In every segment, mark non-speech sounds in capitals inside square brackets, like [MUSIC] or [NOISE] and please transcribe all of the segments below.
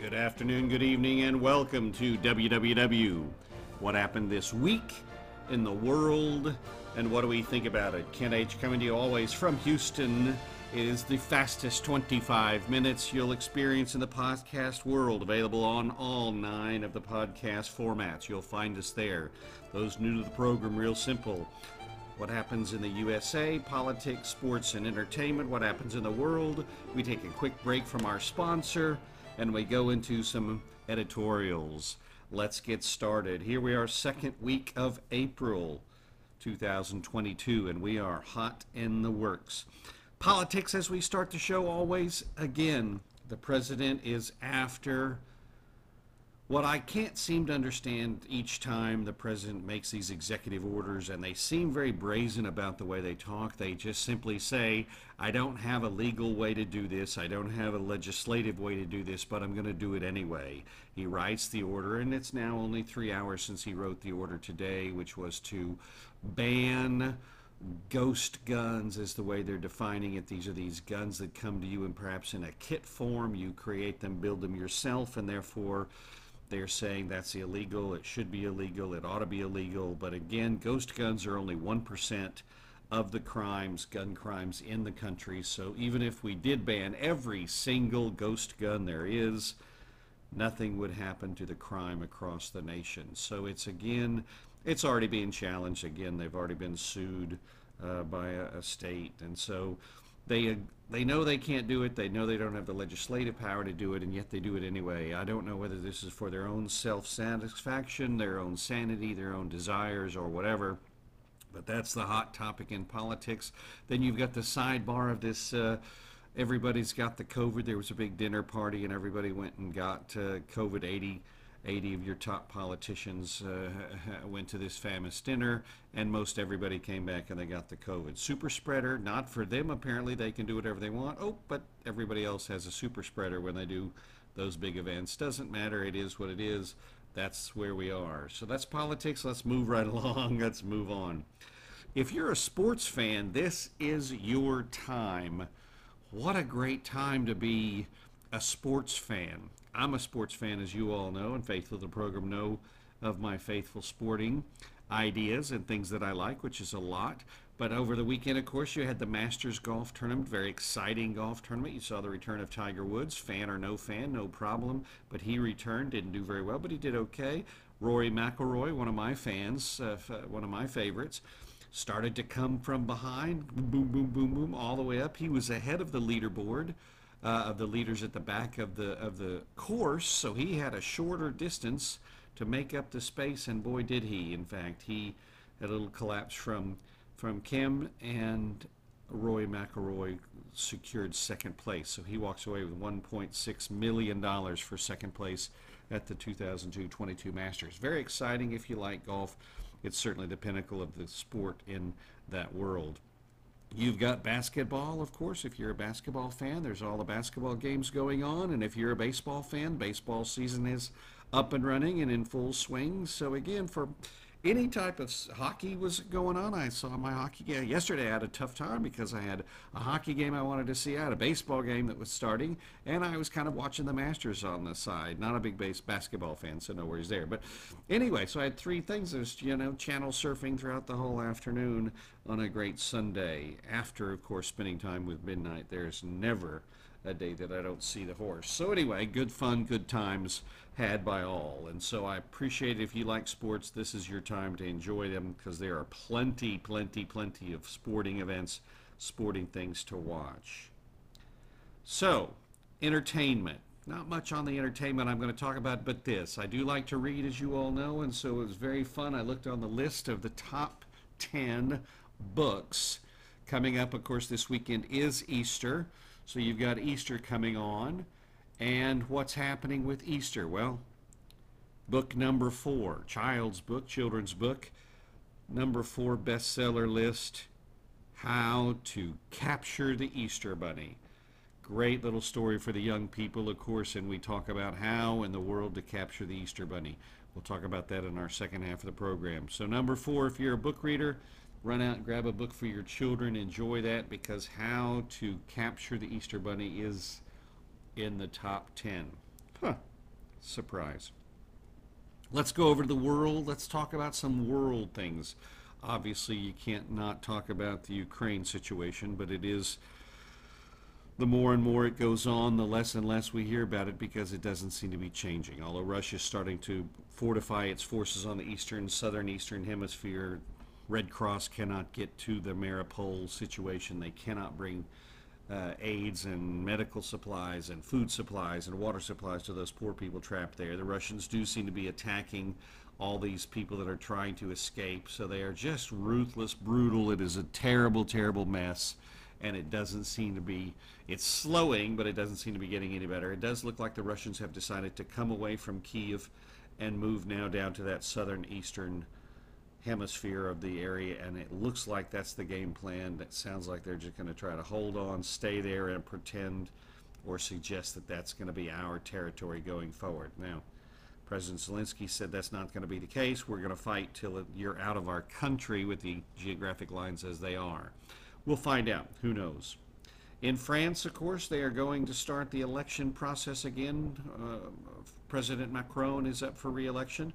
Good afternoon, good evening, and welcome to WWW. What happened this week in the world, and what do we think about it? Ken H. coming to you always from Houston. It is the fastest 25 minutes you'll experience in the podcast world, available on all nine of the podcast formats. You'll find us there. Those new to the program, real simple. What happens in the USA, politics, sports, and entertainment, what happens in the world. We take a quick break from our sponsor and we go into some editorials. Let's get started. Here we are, second week of April 2022, and we are hot in the works. Politics as we start the show, always again, the president is after what I can't seem to understand each time the president makes these executive orders, and they seem very brazen about the way they talk. They just simply say, I don't have a legal way to do this, I don't have a legislative way to do this, but I'm going to do it anyway. He writes the order, and it's now only three hours since he wrote the order today, which was to ban ghost guns is the way they're defining it. These are these guns that come to you and perhaps in a kit form. You create them, build them yourself, and therefore they're saying that's illegal, it should be illegal, it ought to be illegal. But again, ghost guns are only 1% of the crimes, gun crimes in the country. So even if we did ban every single ghost gun there is, nothing would happen to the crime across the nation. So it's again, it's already being challenged. Again, they've already been sued uh, by a, a state. And so they they know they can't do it. They know they don't have the legislative power to do it, and yet they do it anyway. I don't know whether this is for their own self-satisfaction, their own sanity, their own desires, or whatever. But that's the hot topic in politics. Then you've got the sidebar of this. Uh, everybody's got the COVID. There was a big dinner party, and everybody went and got uh, COVID 80 80 of your top politicians uh, [LAUGHS] went to this famous dinner, and most everybody came back and they got the COVID. Super spreader, not for them, apparently. They can do whatever they want. Oh, but everybody else has a super spreader when they do those big events. Doesn't matter, it is what it is. That's where we are. So that's politics. Let's move right [LAUGHS] along. Let's move on. If you're a sports fan, this is your time. What a great time to be a sports fan. I'm a sports fan, as you all know, and faithful to the program know of my faithful sporting ideas and things that I like, which is a lot. But over the weekend, of course, you had the Masters Golf Tournament, very exciting golf tournament. You saw the return of Tiger Woods, fan or no fan, no problem. But he returned, didn't do very well, but he did okay. Rory McIlroy, one of my fans, uh, one of my favorites, started to come from behind, boom, boom, boom, boom, all the way up. He was ahead of the leaderboard uh, of the leaders at the back of the of the course, so he had a shorter distance to make up the space, and boy did he! In fact, he had a little collapse from from Kim and Rory McIlroy secured second place, so he walks away with 1.6 million dollars for second place at the 2022 Masters. Very exciting if you like golf. It's certainly the pinnacle of the sport in that world. You've got basketball, of course. If you're a basketball fan, there's all the basketball games going on. And if you're a baseball fan, baseball season is up and running and in full swing. So, again, for any type of hockey was going on. I saw my hockey game yesterday. I had a tough time because I had a hockey game I wanted to see. I had a baseball game that was starting, and I was kind of watching the Masters on the side. Not a big base basketball fan, so no worries there. But anyway, so I had three things. There's you know channel surfing throughout the whole afternoon on a great Sunday. After, of course, spending time with midnight. There's never a day that I don't see the horse. So anyway, good fun, good times had by all. And so I appreciate if you like sports, this is your time to enjoy them because there are plenty, plenty, plenty of sporting events, sporting things to watch. So, entertainment. Not much on the entertainment I'm going to talk about, but this. I do like to read, as you all know, and so it was very fun. I looked on the list of the top 10 books. Coming up, of course, this weekend is Easter. So you've got Easter coming on. And what's happening with Easter? Well, book number four, child's book, children's book, number four bestseller list, How to Capture the Easter Bunny. Great little story for the young people, of course, and we talk about how in the world to capture the Easter Bunny. We'll talk about that in our second half of the program. So, number four, if you're a book reader, run out and grab a book for your children. Enjoy that because How to Capture the Easter Bunny is in the top 10. Huh, surprise. Let's go over to the world. Let's talk about some world things. Obviously, you can't not talk about the Ukraine situation, but it is the more and more it goes on, the less and less we hear about it because it doesn't seem to be changing. Although Russia is starting to fortify its forces on the eastern, southern, eastern hemisphere, Red Cross cannot get to the Mariupol situation. They cannot bring uh, aids and medical supplies and food supplies and water supplies to those poor people trapped there. The Russians do seem to be attacking all these people that are trying to escape. So they are just ruthless, brutal. It is a terrible, terrible mess and it doesn't seem to be it's slowing but it doesn't seem to be getting any better it does look like the Russians have decided to come away from Kiev and move now down to that southern eastern hemisphere of the area and it looks like that's the game plan that sounds like they're just going to try to hold on stay there and pretend or suggest that that's going to be our territory going forward now President Zelensky said that's not going to be the case. We're going to fight till you're out of our country with the geographic lines as they are. We'll find out. Who knows? In France, of course, they are going to start the election process again. Uh, President Macron is up for re-election.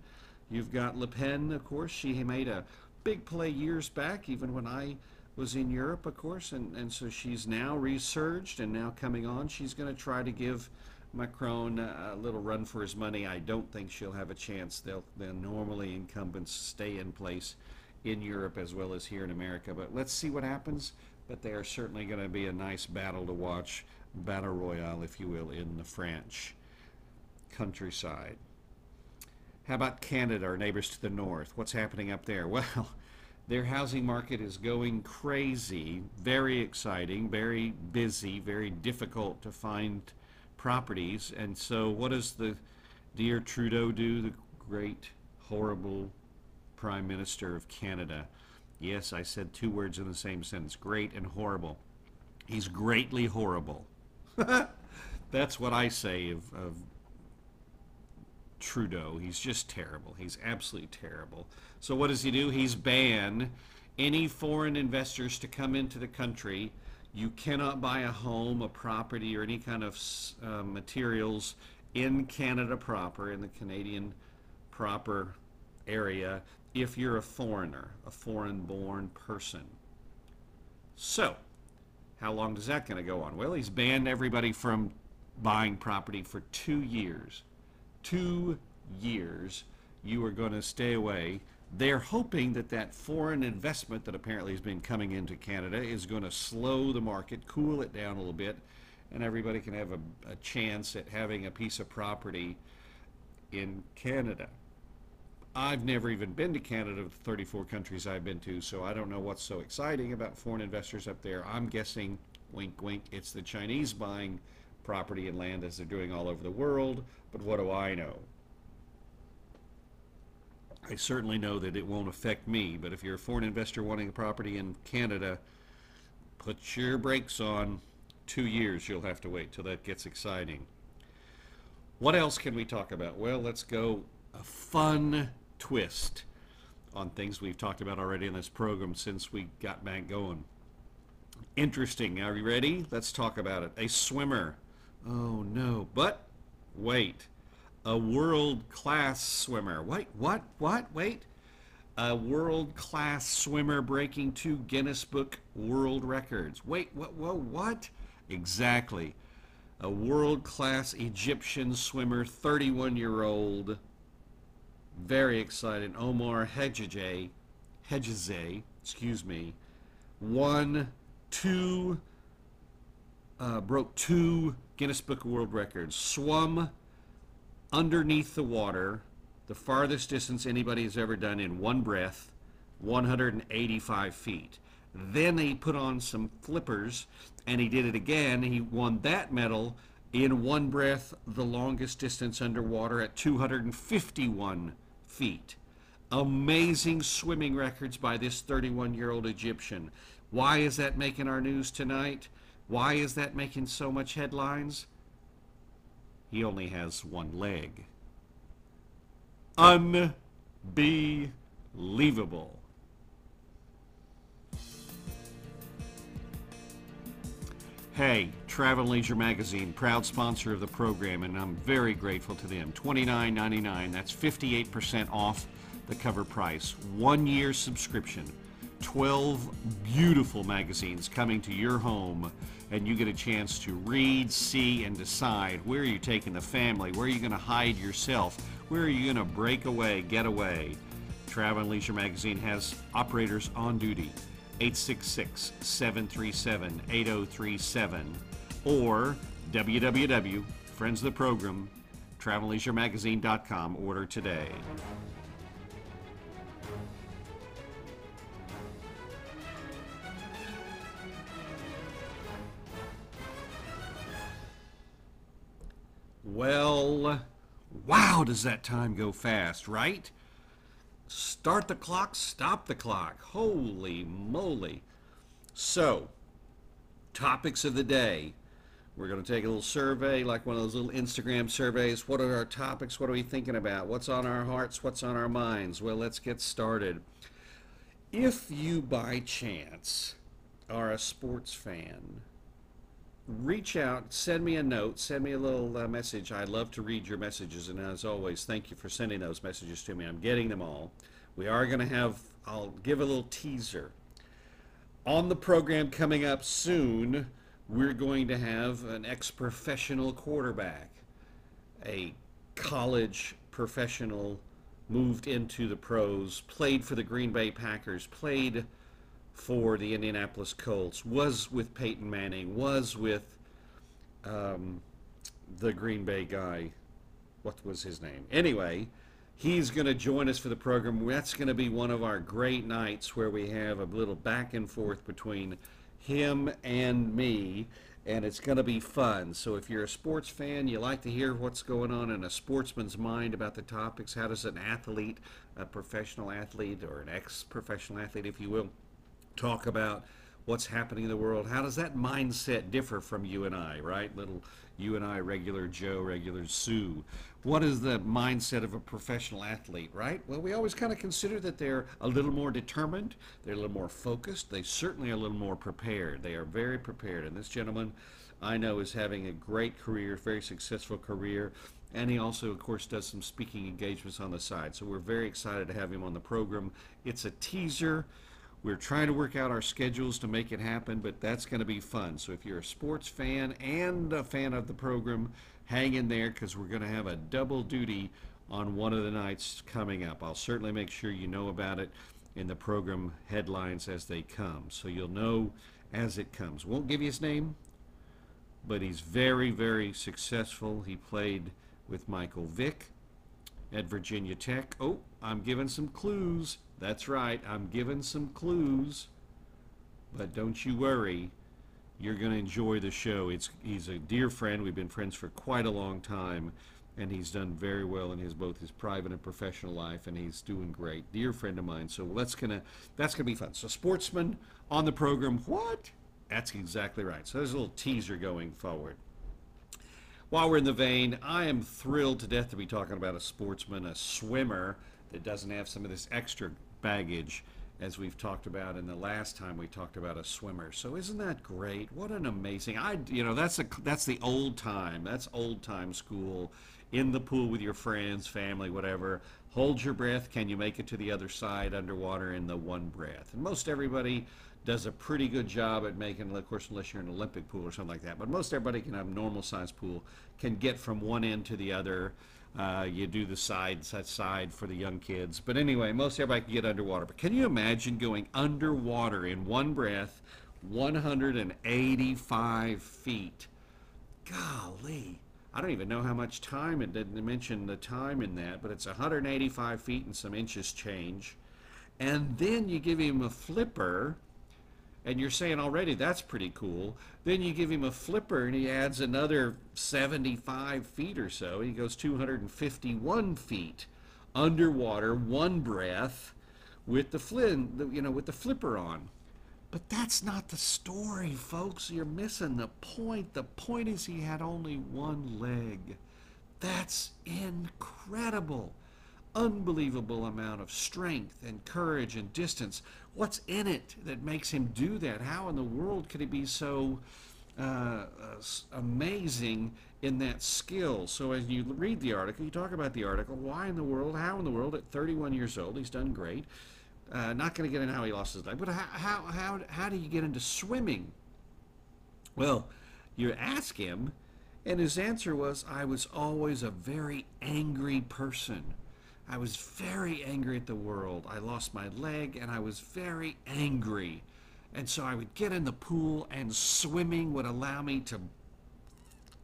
You've got Le Pen, of course. She made a big play years back, even when I was in Europe, of course, and, and so she's now resurged and now coming on. She's going to try to give Macron a little run for his money. I don't think she'll have a chance. They'll, they'll normally incumbents stay in place in Europe as well as here in America. But let's see what happens. But they are certainly going to be a nice battle to watch, battle royale, if you will, in the French countryside. How about Canada, our neighbors to the north? What's happening up there? [LAUGHS] Well, their housing market is going crazy, very exciting, very busy, very difficult to find properties. And so, what does the dear Trudeau do? The great, horrible Prime Minister of Canada. Yes, I said two words in the same sentence great and horrible. He's greatly horrible. [LAUGHS] That's what I say of, of Trudeau. He's just terrible. He's absolutely terrible. So, what does he do? He's banned any foreign investors to come into the country. You cannot buy a home, a property, or any kind of uh, materials in Canada proper, in the Canadian proper area if you're a foreigner, a foreign born person. So, how long does that going to go on? Well, he's banned everybody from buying property for two years. Two years you are going to stay away. They're hoping that that foreign investment that apparently has been coming into Canada is going to slow the market, cool it down a little bit, and everybody can have a, a chance at having a piece of property in Canada. I've never even been to Canada, of the 34 countries I've been to, so I don't know what's so exciting about foreign investors up there. I'm guessing, wink, wink, it's the Chinese buying property and land as they're doing all over the world, but what do I know? I certainly know that it won't affect me, but if you're a foreign investor wanting a property in Canada, put your brakes on. Two years you'll have to wait till that gets exciting. What else can we talk about? Well, let's go a fun twist on things we've talked about already in this program since we got back going. Interesting. Are you ready? Let's talk about it. A swimmer. Oh no. But wait. A world class swimmer. Wait, what? What? Wait. A world class swimmer breaking two Guinness Book World Records. Wait, what? Whoa, what? Exactly. A world class Egyptian swimmer, 31 year old very excited. Omar Hedjeye, Hedjeye, excuse me, won two, uh, broke two Guinness Book of World Records. Swum underneath the water, the farthest distance anybody has ever done in one breath, 185 feet. Then he put on some flippers and he did it again. He won that medal in one breath, the longest distance underwater at 251 feet. Amazing swimming records by this 31 year old Egyptian. Why is that making our news tonight? Why is that making so much headlines? He only has one leg. Unbelievable. Hey, Travel Leisure Magazine, proud sponsor of the program, and I'm very grateful to them. $29.99, that's 58% off the cover price. One year subscription, 12 beautiful magazines coming to your home, and you get a chance to read, see, and decide where are you taking the family, where are you going to hide yourself, where are you going to break away, get away. Travel and Leisure Magazine has operators on duty, 866 737 8037, or www.friendsoftheprogram.travelandleisureMagazine.com. Order today. Well, wow, does that time go fast, right? Start the clock, stop the clock. Holy moly. So, topics of the day. We're going to take a little survey, like one of those little Instagram surveys. What are our topics? What are we thinking about? What's on our hearts? What's on our minds? Well, let's get started. If you by chance are a sports fan, reach out, send me a note, send me a little uh, message. I love to read your messages, and as always, thank you for sending those messages to me. I'm getting them all. We are going to have, I'll give a little teaser. On the program coming up soon, we're going to have an ex professional quarterback, a college professional moved into the pros, played for the Green Bay Packers, played for the Indianapolis Colts, was with Peyton Manning, was with um, the Green Bay guy. What was his name? Anyway, he's going to join us for the program. That's going to be one of our great nights where we have a little back and forth between him and me, and it's going to be fun. So if you're a sports fan, you like to hear what's going on in a sportsman's mind about the topics, how does an athlete, a professional athlete, or an ex-professional athlete, if you will, talk about what's happening in the world. How does that mindset differ from you and I, right? Little you and I, regular Joe, regular Sue. What is the mindset of a professional athlete, right? Well, we always kind of consider that they're a little more determined, they're a little more focused, they certainly are a little more prepared. They are very prepared. And this gentleman I know is having a great career, very successful career. And he also, of course, does some speaking engagements on the side. So we're very excited to have him on the program. It's a teaser. We're trying to work out our schedules to make it happen, but that's going to be fun. So if you're a sports fan and a fan of the program, hang in there because we're going to have a double duty on one of the nights coming up. I'll certainly make sure you know about it in the program headlines as they come. So you'll know as it comes. Won't give you his name, but he's very, very successful. He played with Michael Vick at Virginia Tech. Oh, I'm giving some clues. That's right, I'm giving some clues. But don't you worry, you're going to enjoy the show. It's he's a dear friend. We've been friends for quite a long time, and he's done very well in his both his private and professional life, and he's doing great. Dear friend of mine. So that's gonna that's gonna be fun. So sportsman on the program. What? That's exactly right. So there's a little teaser going forward. While we're in the vein, I am thrilled to death to be talking about a sportsman, a swimmer that doesn't have some of this extra baggage as we've talked about in the last time we talked about a swimmer. So isn't that great? What an amazing I you know that's a that's the old time. That's old time school in the pool with your friends, family, whatever. Hold your breath. Can you make it to the other side underwater in the one breath? And most everybody does a pretty good job at making, of course, unless you're in an Olympic pool or something like that. But most everybody can have a normal size pool, can get from one end to the other uh, you do the side side for the young kids. But anyway, most everybody can get underwater. But can you imagine going underwater in one breath, 185 feet? Golly. I don't even know how much time it didn't mention the time in that, but it's 185 feet and some inches change. And then you give him a flipper and you're saying already that's pretty cool. Then you give him a flipper and he adds another 75 feet or so. He goes 251 feet underwater, one breath, with the flin, you know, with the flipper on. But that's not the story, folks. You're missing the point. The point is he had only one leg. That's incredible unbelievable amount of strength and courage and distance. What's in it that makes him do that? How in the world could he be so uh, s- amazing in that skill. So as you read the article, you talk about the article. Why in the world? How in the world? At 31 years old, he's done great. Uh, not going to get into how he lost his leg, but how, how how how do you get into swimming? Well, you ask him, and his answer was, "I was always a very angry person." I was very angry at the world. I lost my leg and I was very angry. And so I would get in the pool and swimming would allow me to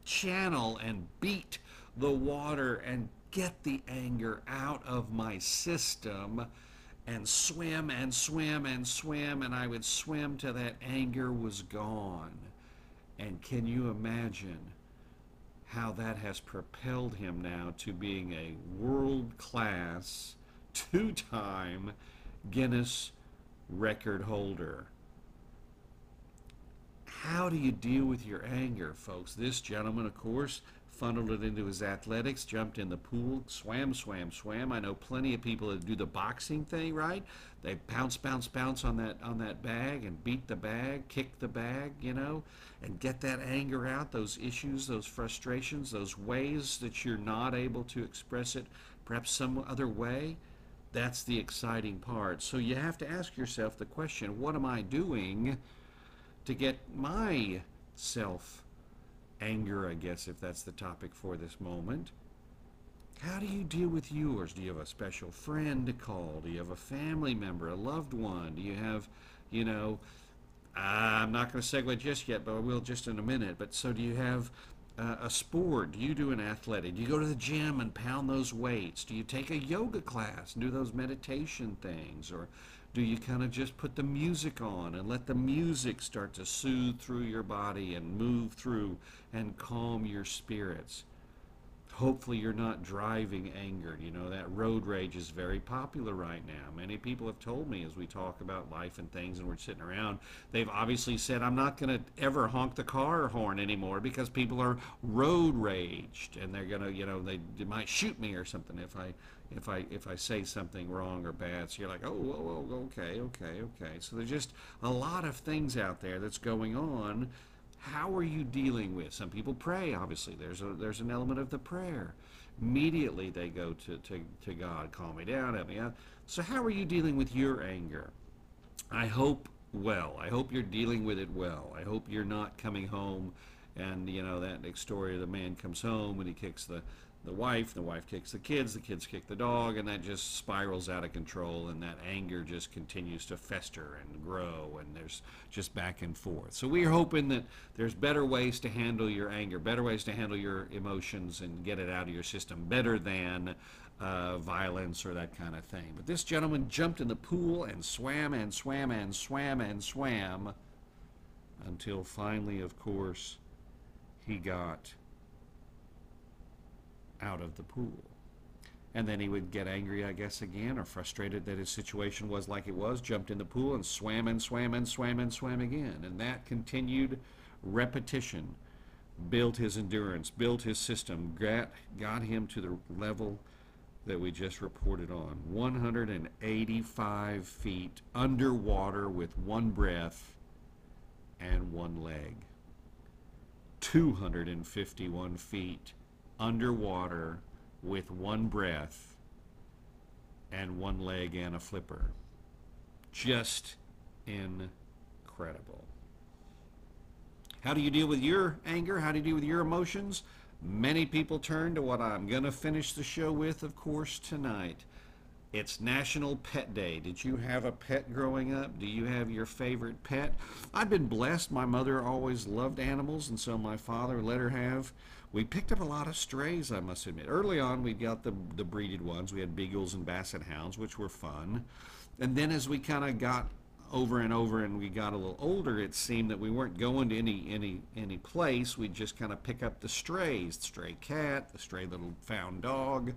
channel and beat the water and get the anger out of my system and swim and swim and swim and I would swim till that anger was gone. And can you imagine how that has propelled him now to being a world class, two time Guinness record holder? How do you deal with your anger, folks? This gentleman, of course, funneled it into his athletics, jumped in the pool, swam, swam, swam. I know plenty of people that do the boxing thing, right? They bounce, bounce, bounce on that on that bag and beat the bag, kick the bag, you know, and get that anger out, those issues, those frustrations, those ways that you're not able to express it, perhaps some other way. That's the exciting part. So you have to ask yourself the question, what am I doing to get my self anger, I guess, if that's the topic for this moment. How do you deal with yours? Do you have a special friend to call? Do you have a family member, a loved one? Do you have, you know, I'm not going to segue just yet, but I will just in a minute. But so do you have uh, a sport? Do you do an athletic? Do you go to the gym and pound those weights? Do you take a yoga class and do those meditation things? Or do you kind of just put the music on and let the music start to soothe through your body and move through and calm your spirits? Hopefully, you're not driving angered. You know, that road rage is very popular right now. Many people have told me as we talk about life and things and we're sitting around, they've obviously said, I'm not going to ever honk the car horn anymore because people are road raged and they're going to, you know, they, they might shoot me or something if I if I if I say something wrong or bad. So you're like, oh, whoa, whoa, okay, okay, okay. So there's just a lot of things out there that's going on. How are you dealing with? Some people pray. Obviously, there's a there's an element of the prayer. Immediately they go to to, to God, calm me down, help me out. So how are you dealing with your anger? I hope well. I hope you're dealing with it well. I hope you're not coming home and you know that next story of the man comes home and he kicks the the wife, the wife kicks the kids, the kids kick the dog, and that just spirals out of control, and that anger just continues to fester and grow, and there's just back and forth. So we're hoping that there's better ways to handle your anger, better ways to handle your emotions and get it out of your system, better than uh, violence or that kind of thing. But this gentleman jumped in the pool and swam and swam and swam and swam until finally, of course, he got out of the pool. And then he would get angry, I guess, again, or frustrated that his situation was like it was, jumped in the pool and swam and swam and swam and swam again. And that continued repetition built his endurance, built his system, got, got him to the level that we just reported on 185 feet underwater with one breath and one leg. 251 feet underwater with one breath and one leg and a flipper. Just incredible. How do you deal with your anger? How do you deal with your emotions? Many people turn to what I'm going to finish the show with, of course, tonight. It's National Pet Day. Did you have a pet growing up? Do you have your favorite pet? I've been blessed. My mother always loved animals, and so my father let her have. We picked up a lot of strays, I must admit. Early on, we got the, the breeded ones. We had beagles and basset hounds, which were fun. And then as we kind of got over and over and we got a little older, it seemed that we weren't going to any any any place. We'd just kind of pick up the strays, the stray cat, the stray little found dog,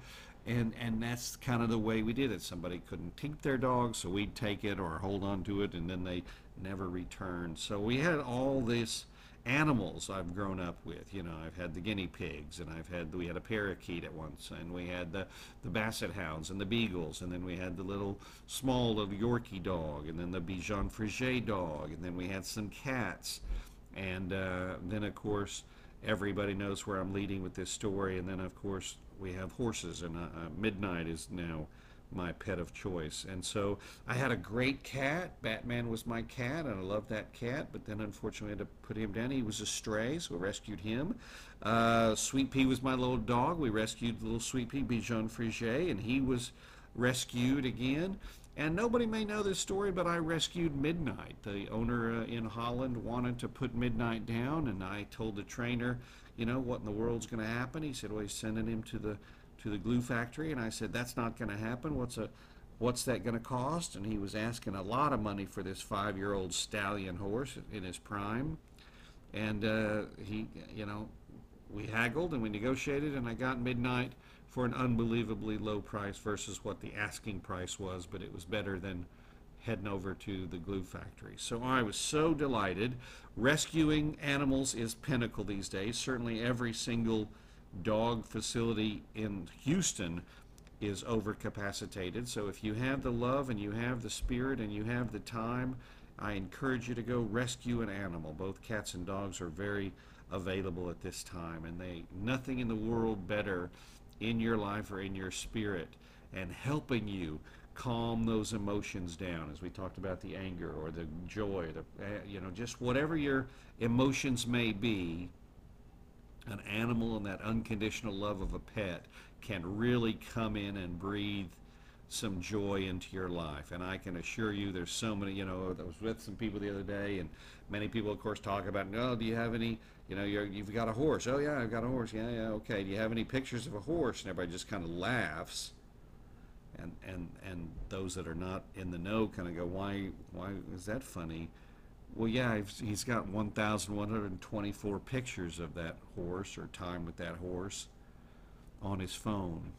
and and that's kind of the way we did it. Somebody couldn't keep their dog, so we'd take it or hold on to it, and then they never returned. So we had all this animals I've grown up with. You know, I've had the guinea pigs, and I've had we had a parakeet at once, and we had the the basset hounds and the beagles, and then we had the little small little Yorkie dog, and then the Bichon Frise dog, and then we had some cats. And uh, then, of course, everybody knows where I'm leading with this story. And then, of course, we have horses, and uh, uh, Midnight is now my pet of choice. And so I had a great cat. Batman was my cat, and I loved that cat. But then, unfortunately, I had to put him down. He was a stray, so I rescued him. Uh, Sweet Pea was my little dog. We rescued little Sweet Pea, Bichon Frise, and he was rescued again. And nobody may know this story, but I rescued Midnight. The owner uh, in Holland wanted to put Midnight down, and I told the trainer, you know, what in the world's going to happen? He said, well, he's sending him to the to the glue factory, and I said, that's not going to happen. What's a what's that going to cost? And he was asking a lot of money for this five-year-old stallion horse in his prime, and uh, he, you know, we haggled and we negotiated, and I got Midnight for an unbelievably low price versus what the asking price was, but it was better than heading over to the glue factory. So I was so delighted. Rescuing animals is pinnacle these days. Certainly every single dog facility in Houston is overcapacitated. So if you have the love and you have the spirit and you have the time, I encourage you to go rescue an animal. Both cats and dogs are very available at this time and they nothing in the world better in your life or in your spirit and helping you calm those emotions down as we talked about the anger or the joy the uh, you know just whatever your emotions may be an animal and that unconditional love of a pet can really come in and breathe some joy into your life and i can assure you there's so many you know i was with some people the other day and many people of course talk about oh, do you have any you know, you're, you've got a horse. Oh yeah, I've got a horse. Yeah, yeah, okay. Do you have any pictures of a horse? And everybody just kind of laughs. And and and those that are not in the know kind of go, why why is that funny? Well, yeah, he's got 1,124 pictures of that horse or time with that horse on his phone.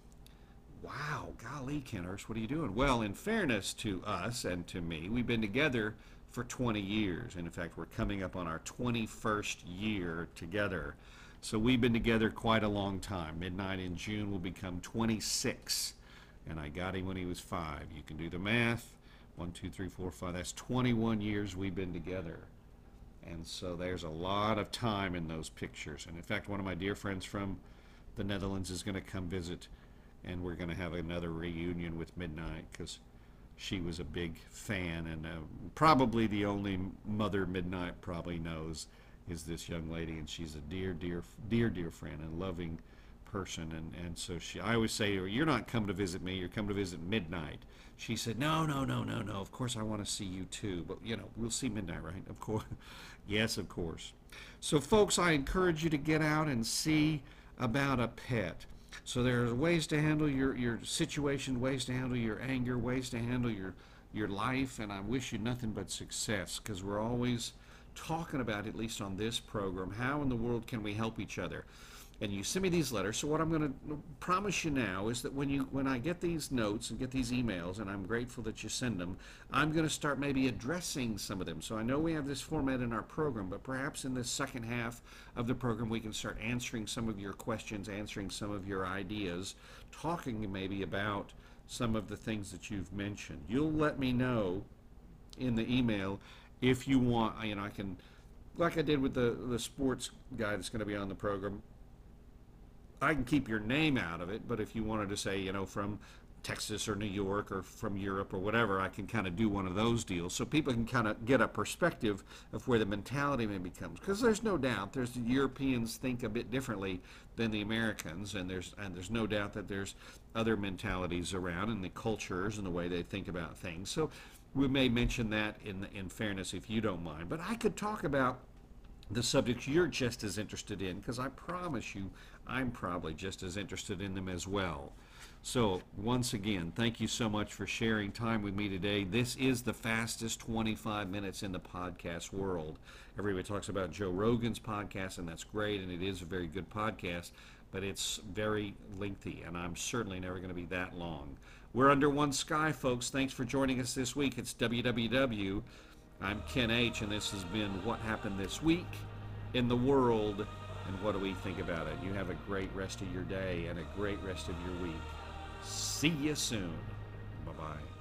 Wow, golly, Kenhurst, what are you doing? Well, in fairness to us and to me, we've been together for 20 years. And in fact, we're coming up on our 21st year together. So we've been together quite a long time. Midnight in June will become 26. And I got him when he was five. You can do the math. One, two, three, four, five. That's 21 years we've been together. And so there's a lot of time in those pictures. And in fact, one of my dear friends from the Netherlands is going to come visit, and we're going to have another reunion with Midnight because she was a big fan, and uh, probably the only mother Midnight probably knows is this young lady, and she's a dear, dear, dear, dear friend and loving person. And, and so she, I always say, "You're not come to visit me. You're come to visit Midnight." She said, "No, no, no, no, no. Of course I want to see you too, but you know we'll see Midnight, right? Of course, [LAUGHS] yes, of course." So, folks, I encourage you to get out and see about a pet. So there are ways to handle your, your situation, ways to handle your anger, ways to handle your, your life, and I wish you nothing but success because we're always talking about, at least on this program, how in the world can we help each other? And you send me these letters. So what I'm going to promise you now is that when you when I get these notes and get these emails, and I'm grateful that you send them, I'm going to start maybe addressing some of them. So I know we have this format in our program, but perhaps in the second half of the program we can start answering some of your questions, answering some of your ideas, talking maybe about some of the things that you've mentioned. You'll let me know in the email if you want. You know, I can like I did with the the sports guy that's going to be on the program. I can keep your name out of it, but if you wanted to say, you know, from Texas or New York or from Europe or whatever, I can kind of do one of those deals so people can kind of get a perspective of where the mentality maybe comes. Because there's no doubt there's the Europeans think a bit differently than the Americans, and there's and there's no doubt that there's other mentalities around and the cultures and the way they think about things. So we may mention that in in fairness if you don't mind. But I could talk about the subjects you're just as interested in because I promise you I'm probably just as interested in them as well. So, once again, thank you so much for sharing time with me today. This is the fastest 25 minutes in the podcast world. Everybody talks about Joe Rogan's podcast, and that's great, and it is a very good podcast, but it's very lengthy, and I'm certainly never going to be that long. We're under one sky, folks. Thanks for joining us this week. It's WWW. I'm Ken H., and this has been What Happened This Week in the World and what do we think about it? You have a great rest of your day and a great rest of your week. See you soon. Bye bye.